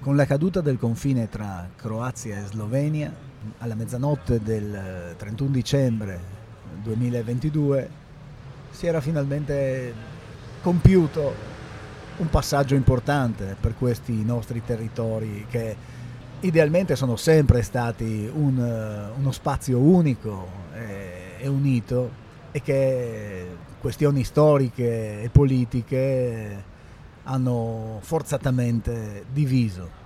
Con la caduta del confine tra Croazia e Slovenia, alla mezzanotte del 31 dicembre 2022, si era finalmente compiuto un passaggio importante per questi nostri territori che idealmente sono sempre stati un, uno spazio unico e, e unito e che questioni storiche e politiche hanno forzatamente diviso.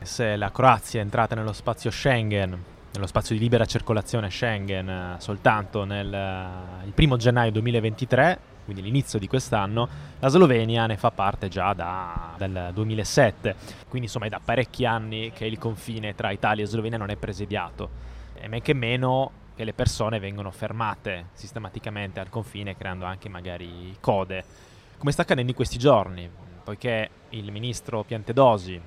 Se la Croazia è entrata nello spazio Schengen, nello spazio di libera circolazione Schengen, eh, soltanto nel eh, il primo gennaio 2023, quindi l'inizio di quest'anno, la Slovenia ne fa parte già da, dal 2007, quindi insomma è da parecchi anni che il confine tra Italia e Slovenia non è presidiato, e men che meno che le persone vengono fermate sistematicamente al confine creando anche magari code come sta accadendo in questi giorni, poiché il ministro Piantedosi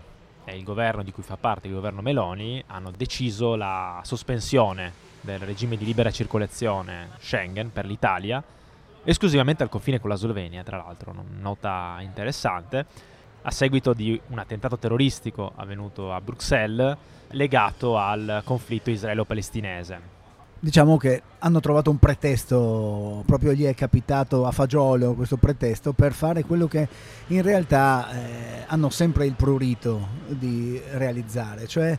e il governo di cui fa parte, il governo Meloni, hanno deciso la sospensione del regime di libera circolazione Schengen per l'Italia, esclusivamente al confine con la Slovenia, tra l'altro, nota interessante, a seguito di un attentato terroristico avvenuto a Bruxelles legato al conflitto israelo-palestinese diciamo che hanno trovato un pretesto, proprio gli è capitato a fagiolo questo pretesto per fare quello che in realtà eh, hanno sempre il prurito di realizzare, cioè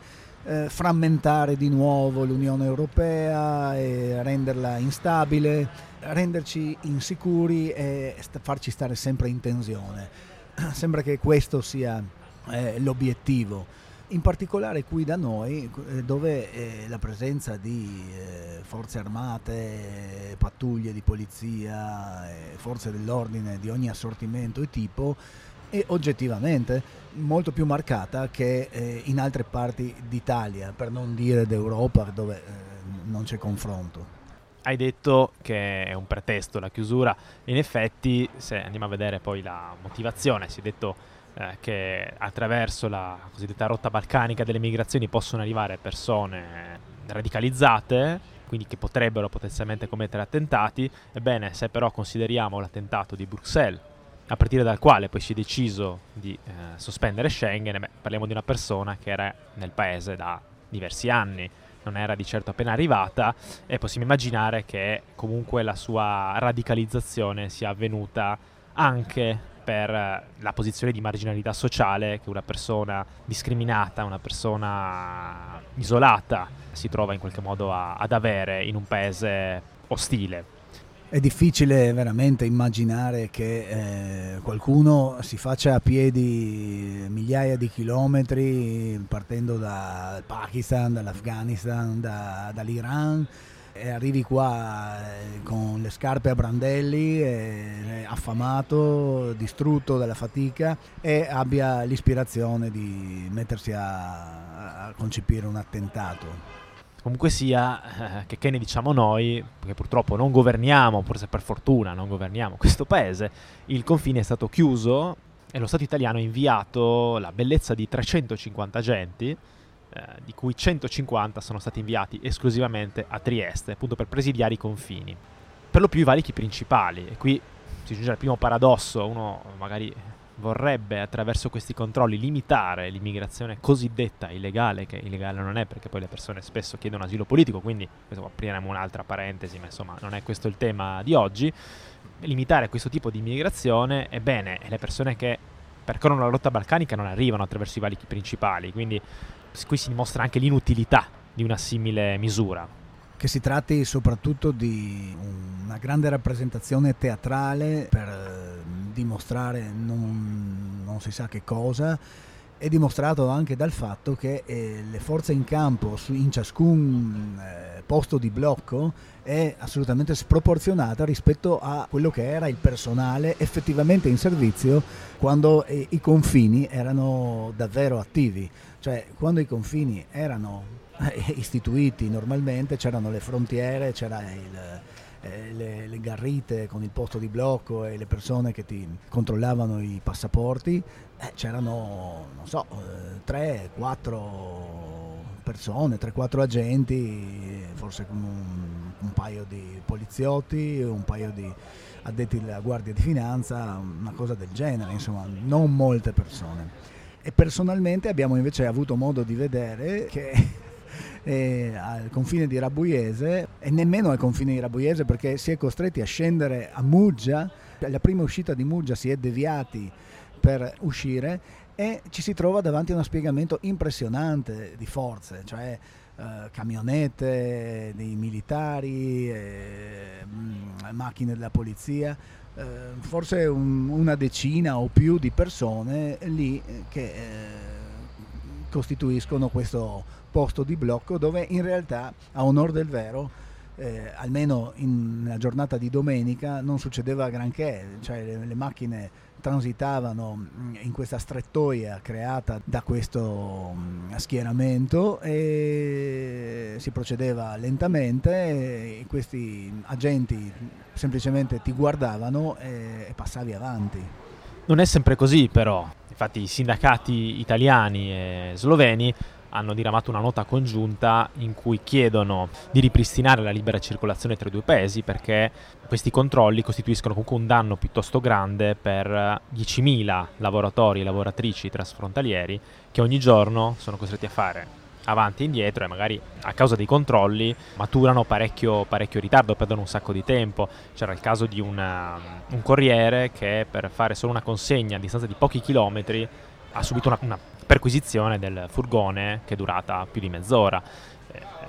eh, frammentare di nuovo l'Unione Europea e renderla instabile, renderci insicuri e st- farci stare sempre in tensione. Sembra che questo sia eh, l'obiettivo in particolare qui da noi eh, dove eh, la presenza di eh, forze armate, pattuglie di polizia, forze dell'ordine di ogni assortimento e tipo è oggettivamente molto più marcata che in altre parti d'Italia, per non dire d'Europa dove non c'è confronto. Hai detto che è un pretesto la chiusura, in effetti se andiamo a vedere poi la motivazione, si è detto eh, che attraverso la cosiddetta rotta balcanica delle migrazioni possono arrivare persone radicalizzate, quindi che potrebbero potenzialmente commettere attentati. Ebbene, se però consideriamo l'attentato di Bruxelles, a partire dal quale poi si è deciso di eh, sospendere Schengen, beh, parliamo di una persona che era nel paese da diversi anni, non era di certo appena arrivata e possiamo immaginare che comunque la sua radicalizzazione sia avvenuta anche per la posizione di marginalità sociale che una persona discriminata, una persona isolata si trova in qualche modo a, ad avere in un paese ostile. È difficile veramente immaginare che eh, qualcuno si faccia a piedi migliaia di chilometri partendo dal Pakistan, dall'Afghanistan, da, dall'Iran e arrivi qua eh, con le scarpe a brandelli, eh, affamato, distrutto dalla fatica e abbia l'ispirazione di mettersi a, a concepire un attentato. Comunque sia, eh, che, che ne diciamo noi, che purtroppo non governiamo, forse per fortuna non governiamo questo paese, il confine è stato chiuso e lo Stato italiano ha inviato la bellezza di 350 agenti eh, di cui 150 sono stati inviati esclusivamente a Trieste, appunto per presidiare i confini. Per lo più i valichi principali, e qui si giunge al primo paradosso, uno magari vorrebbe attraverso questi controlli limitare l'immigrazione cosiddetta illegale, che illegale non è perché poi le persone spesso chiedono asilo politico, quindi apriremo un'altra parentesi, ma insomma non è questo il tema di oggi, limitare questo tipo di immigrazione, ebbene le persone che percorrono la rotta balcanica non arrivano attraverso i valichi principali, quindi qui si dimostra anche l'inutilità di una simile misura. Che si tratti soprattutto di una grande rappresentazione teatrale per eh, dimostrare non, non si sa che cosa, è dimostrato anche dal fatto che eh, le forze in campo su, in ciascun eh, posto di blocco è assolutamente sproporzionata rispetto a quello che era il personale effettivamente in servizio quando eh, i confini erano davvero attivi. Cioè, quando i confini erano eh, istituiti normalmente, c'erano le frontiere, c'era il, eh, le, le, garrite con il posto di blocco e le persone che ti controllavano i passaporti, eh, c'erano, non so, eh, tre, quattro persone, tre, quattro agenti, forse un, un paio di poliziotti, un paio di addetti alla guardia di finanza, una cosa del genere, insomma, non molte persone. E personalmente abbiamo invece avuto modo di vedere che eh, al confine di Rabuiese e nemmeno al confine di Rabuiese perché si è costretti a scendere a Muggia, la prima uscita di Muggia si è deviati per uscire e ci si trova davanti a uno spiegamento impressionante di forze, cioè eh, camionette dei militari, eh, macchine della polizia, eh, forse un, una decina o più di persone lì che eh, costituiscono questo posto di blocco dove in realtà a onore del vero eh, almeno in, nella giornata di domenica non succedeva granché, cioè le, le macchine transitavano mm, in questa strettoia creata da questo mm, schieramento e si procedeva lentamente questi agenti semplicemente ti guardavano e passavi avanti. Non è sempre così però, infatti i sindacati italiani e sloveni hanno diramato una nota congiunta in cui chiedono di ripristinare la libera circolazione tra i due paesi perché questi controlli costituiscono comunque un danno piuttosto grande per 10.000 lavoratori e lavoratrici trasfrontalieri che ogni giorno sono costretti a fare avanti e indietro e magari a causa dei controlli maturano parecchio, parecchio ritardo, perdono un sacco di tempo. C'era il caso di una, un corriere che per fare solo una consegna a distanza di pochi chilometri ha subito una, una perquisizione del furgone che è durata più di mezz'ora.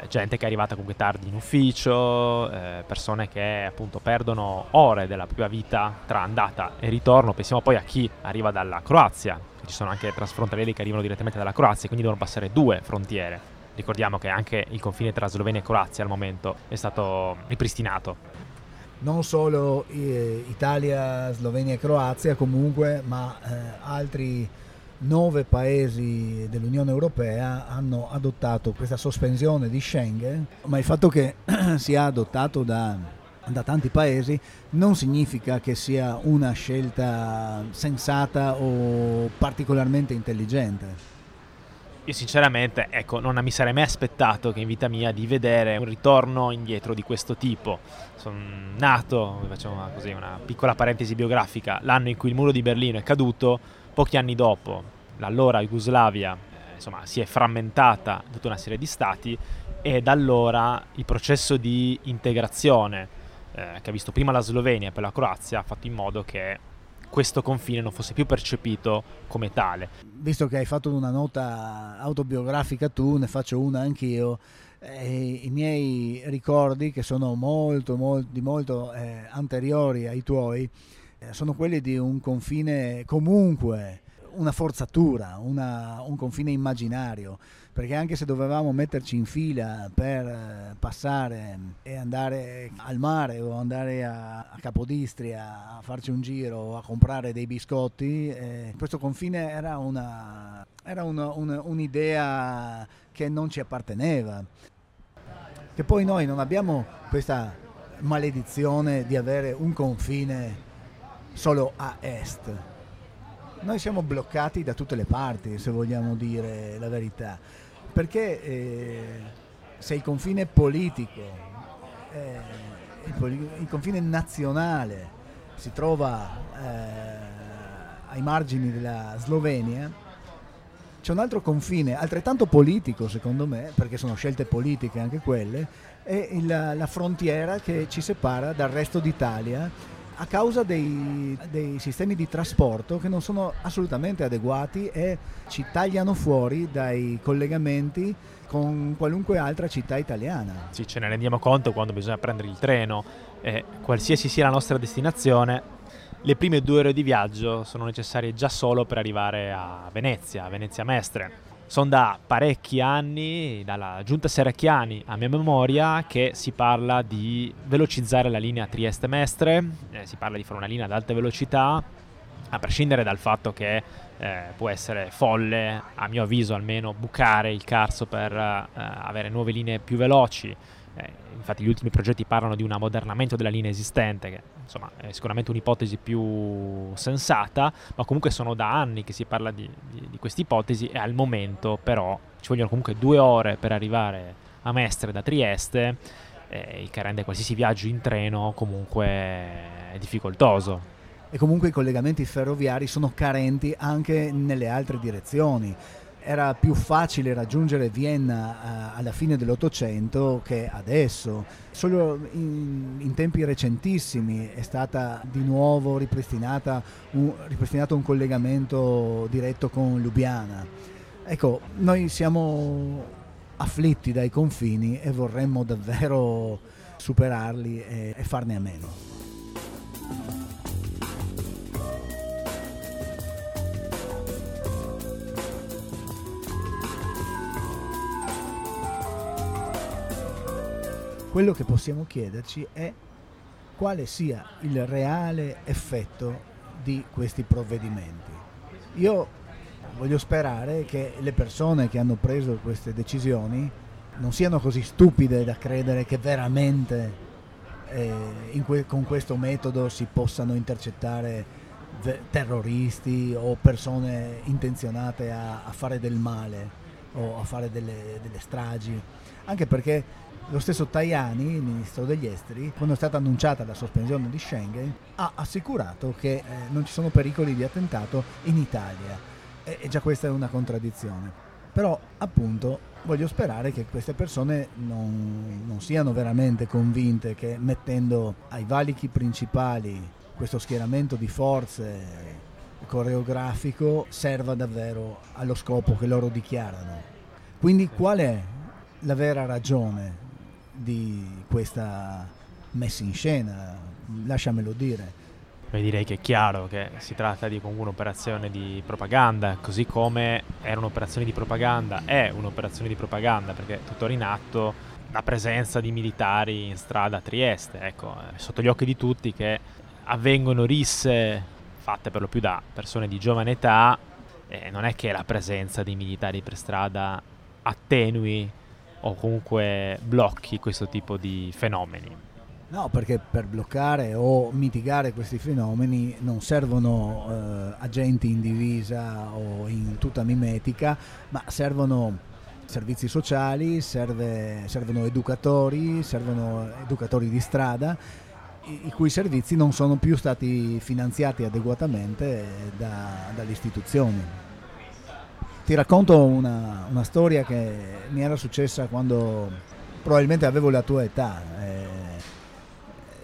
Gente che è arrivata comunque tardi in ufficio, eh, persone che appunto perdono ore della propria vita tra andata e ritorno. Pensiamo poi a chi arriva dalla Croazia, ci sono anche trasfrontalieri che arrivano direttamente dalla Croazia, quindi devono passare due frontiere. Ricordiamo che anche il confine tra Slovenia e Croazia al momento è stato ripristinato. Non solo eh, Italia, Slovenia e Croazia comunque, ma eh, altri nove paesi dell'Unione Europea hanno adottato questa sospensione di Schengen, ma il fatto che sia adottato da, da tanti paesi non significa che sia una scelta sensata o particolarmente intelligente. Io sinceramente, ecco, non mi sarei mai aspettato che in vita mia di vedere un ritorno indietro di questo tipo. Sono nato, facciamo così una piccola parentesi biografica, l'anno in cui il muro di Berlino è caduto, pochi anni dopo l'allora Jugoslavia eh, insomma, si è frammentata tutta una serie di stati e da allora il processo di integrazione eh, che ha visto prima la Slovenia e poi la Croazia ha fatto in modo che questo confine non fosse più percepito come tale. Visto che hai fatto una nota autobiografica tu, ne faccio una anch'io. Eh, I miei ricordi, che sono molto, molto, molto eh, anteriori ai tuoi, sono quelli di un confine comunque una forzatura, una, un confine immaginario, perché anche se dovevamo metterci in fila per eh, passare e andare al mare o andare a, a Capodistria a farci un giro o a comprare dei biscotti, eh, questo confine era, una, era una, una, un'idea che non ci apparteneva. Che poi noi non abbiamo questa maledizione di avere un confine solo a est. Noi siamo bloccati da tutte le parti, se vogliamo dire la verità, perché eh, se il confine politico, eh, il, poli- il, confine nazionale si trova eh, ai margini della Slovenia, c'è un altro confine, altrettanto politico secondo me, perché sono scelte politiche anche quelle, è il, la frontiera che ci separa dal resto d'Italia a causa dei, dei, sistemi di trasporto che non sono assolutamente adeguati e ci tagliano fuori dai collegamenti con qualunque altra città italiana. Sì, ce ne rendiamo conto quando bisogna prendere il treno e qualsiasi sia la nostra destinazione, le prime due ore di viaggio sono necessarie già solo per arrivare a Venezia, a Venezia Mestre sono da parecchi anni, dalla giunta Serracchiani a mia memoria, che si parla di velocizzare la linea Trieste-Mestre, eh, si parla di fare una linea ad alta velocità, a prescindere dal fatto che eh, può essere folle, a mio avviso almeno, bucare il Carso per eh, avere nuove linee più veloci. Eh, infatti gli ultimi progetti parlano di un ammodernamento della linea esistente, che insomma è sicuramente un'ipotesi più sensata, ma comunque sono da anni che si parla di, di, di questa ipotesi e al momento però ci vogliono comunque due ore per arrivare a Mestre da Trieste, eh, il che rende qualsiasi viaggio in treno comunque difficoltoso. e comunque i collegamenti ferroviari sono carenti anche nelle altre direzioni. Era più facile raggiungere Vienna eh, alla fine dell'Ottocento che adesso. Solo in, in tempi recentissimi è stata di nuovo un, ripristinato un collegamento diretto con Lubiana. Ecco, noi siamo afflitti dai confini e vorremmo davvero superarli e, e farne a meno. Quello che possiamo chiederci è quale sia il reale effetto di questi provvedimenti. Io voglio sperare che le persone che hanno preso queste decisioni non siano così stupide da credere che veramente eh, que- con questo metodo si possano intercettare terroristi o persone intenzionate a, a fare del male o a fare delle, delle stragi, anche perché lo stesso Tajani, il ministro degli esteri, quando è stata annunciata la sospensione di Schengen, ha assicurato che eh, non ci sono pericoli di attentato in Italia. E, e già questa è una contraddizione. Però appunto voglio sperare che queste persone non, non siano veramente convinte che mettendo ai valichi principali questo schieramento di forze coreografico serva davvero allo scopo che loro dichiarano. Quindi qual è la vera ragione di questa messa in scena, lasciamelo dire. Beh, direi che è chiaro che si tratta di comunque un'operazione di propaganda, così come era un'operazione di propaganda, è un'operazione di propaganda perché è tuttora in atto la presenza di militari in strada a Trieste. Ecco, è sotto gli occhi di tutti che avvengono risse fatte per lo più da persone di giovane età e non è che la presenza di militari per strada attenui o comunque blocchi questo tipo di fenomeni. No, perché per bloccare o mitigare questi fenomeni non servono eh, agenti in divisa o in tuta mimetica, ma servono servizi sociali, serve, servono educatori, servono educatori di strada, i, i, cui servizi non sono più stati finanziati adeguatamente da, dalle istituzioni. Ti racconto una, una, storia che mi era successa quando probabilmente avevo la tua età. Eh,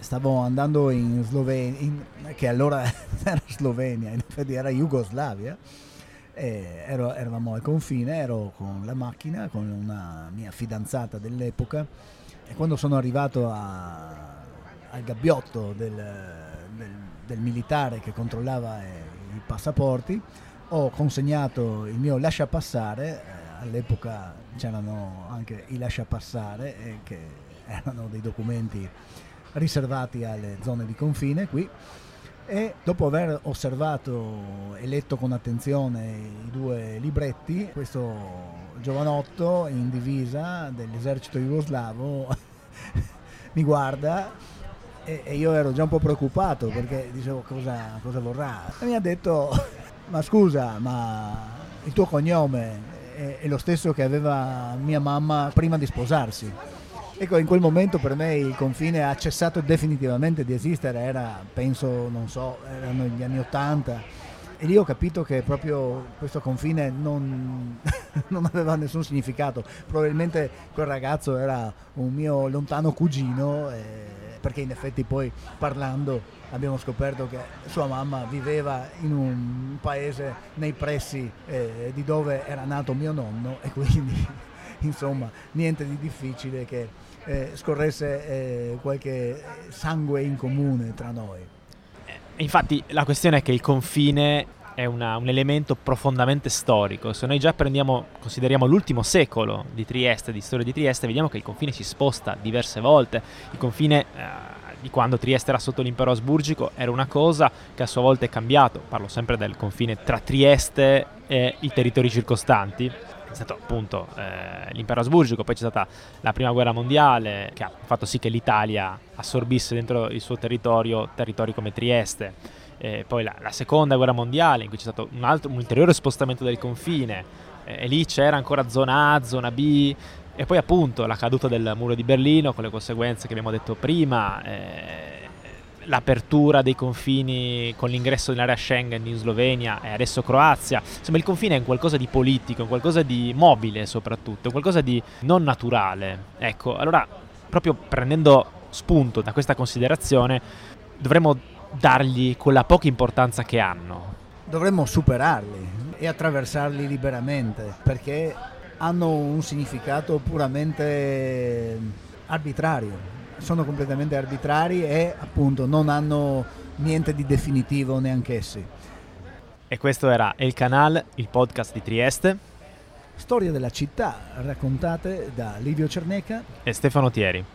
stavo andando in Slovenia, che allora era Slovenia, in effetti era Jugoslavia. Ero, eravamo al confine, ero con la macchina, con una mia fidanzata dell'epoca e quando sono arrivato a, al gabbiotto del, del, del militare che controllava eh, i passaporti, ho consegnato il mio lascia passare, eh, all'epoca c'erano anche i lascia passare eh, che erano dei documenti riservati alle zone di confine qui. E dopo aver osservato e letto con attenzione i due libretti, questo giovanotto in divisa dell'esercito jugoslavo mi guarda e, e, io ero già un po' preoccupato perché dicevo cosa, cosa vorrà? E mi ha detto ma scusa, ma il tuo cognome è, è, lo stesso che aveva mia mamma prima di sposarsi. Ecco, in quel momento per me il confine ha cessato definitivamente di esistere, era, penso, non so, erano gli anni Ottanta. E lì ho capito che proprio questo confine non, non aveva nessun significato. Probabilmente quel ragazzo era un mio lontano cugino. E perché in effetti poi parlando abbiamo scoperto che sua mamma viveva in un paese nei pressi eh, di dove era nato mio nonno e quindi insomma niente di difficile che eh, scorresse eh, qualche sangue in comune tra noi. Infatti la questione è che il confine è una, un elemento profondamente storico. Se noi già consideriamo l'ultimo secolo di Trieste, di storia di Trieste, vediamo che il confine si sposta diverse volte. Il confine eh, di quando Trieste era sotto l'impero asburgico era una cosa che a sua volta è cambiato. Parlo sempre del confine tra Trieste e i territori circostanti. È stato appunto eh, l'impero asburgico, poi c'è stata la prima guerra mondiale che ha fatto sì che l'Italia assorbisse dentro il suo territorio territori come Trieste eh, poi la, la, seconda guerra mondiale in cui c'è stato un, altro, un ulteriore spostamento del confine eh, e lì c'era ancora zona A, zona B e poi appunto la caduta del muro di Berlino con le conseguenze che abbiamo detto prima eh, l'apertura dei confini con l'ingresso nell'area Schengen in Slovenia e adesso Croazia. Insomma, il confine è un qualcosa di politico, un qualcosa di mobile soprattutto, qualcosa di non naturale. Ecco, allora, proprio prendendo spunto da questa considerazione, dovremmo dargli quella poca importanza che hanno. Dovremmo superarli e attraversarli liberamente perché hanno un significato puramente arbitrario sono completamente arbitrari e appunto non hanno niente di definitivo neanch'essi. E questo era El Canal, il podcast di Trieste. Storia della città raccontate da Livio Cerneca e Stefano Thieri.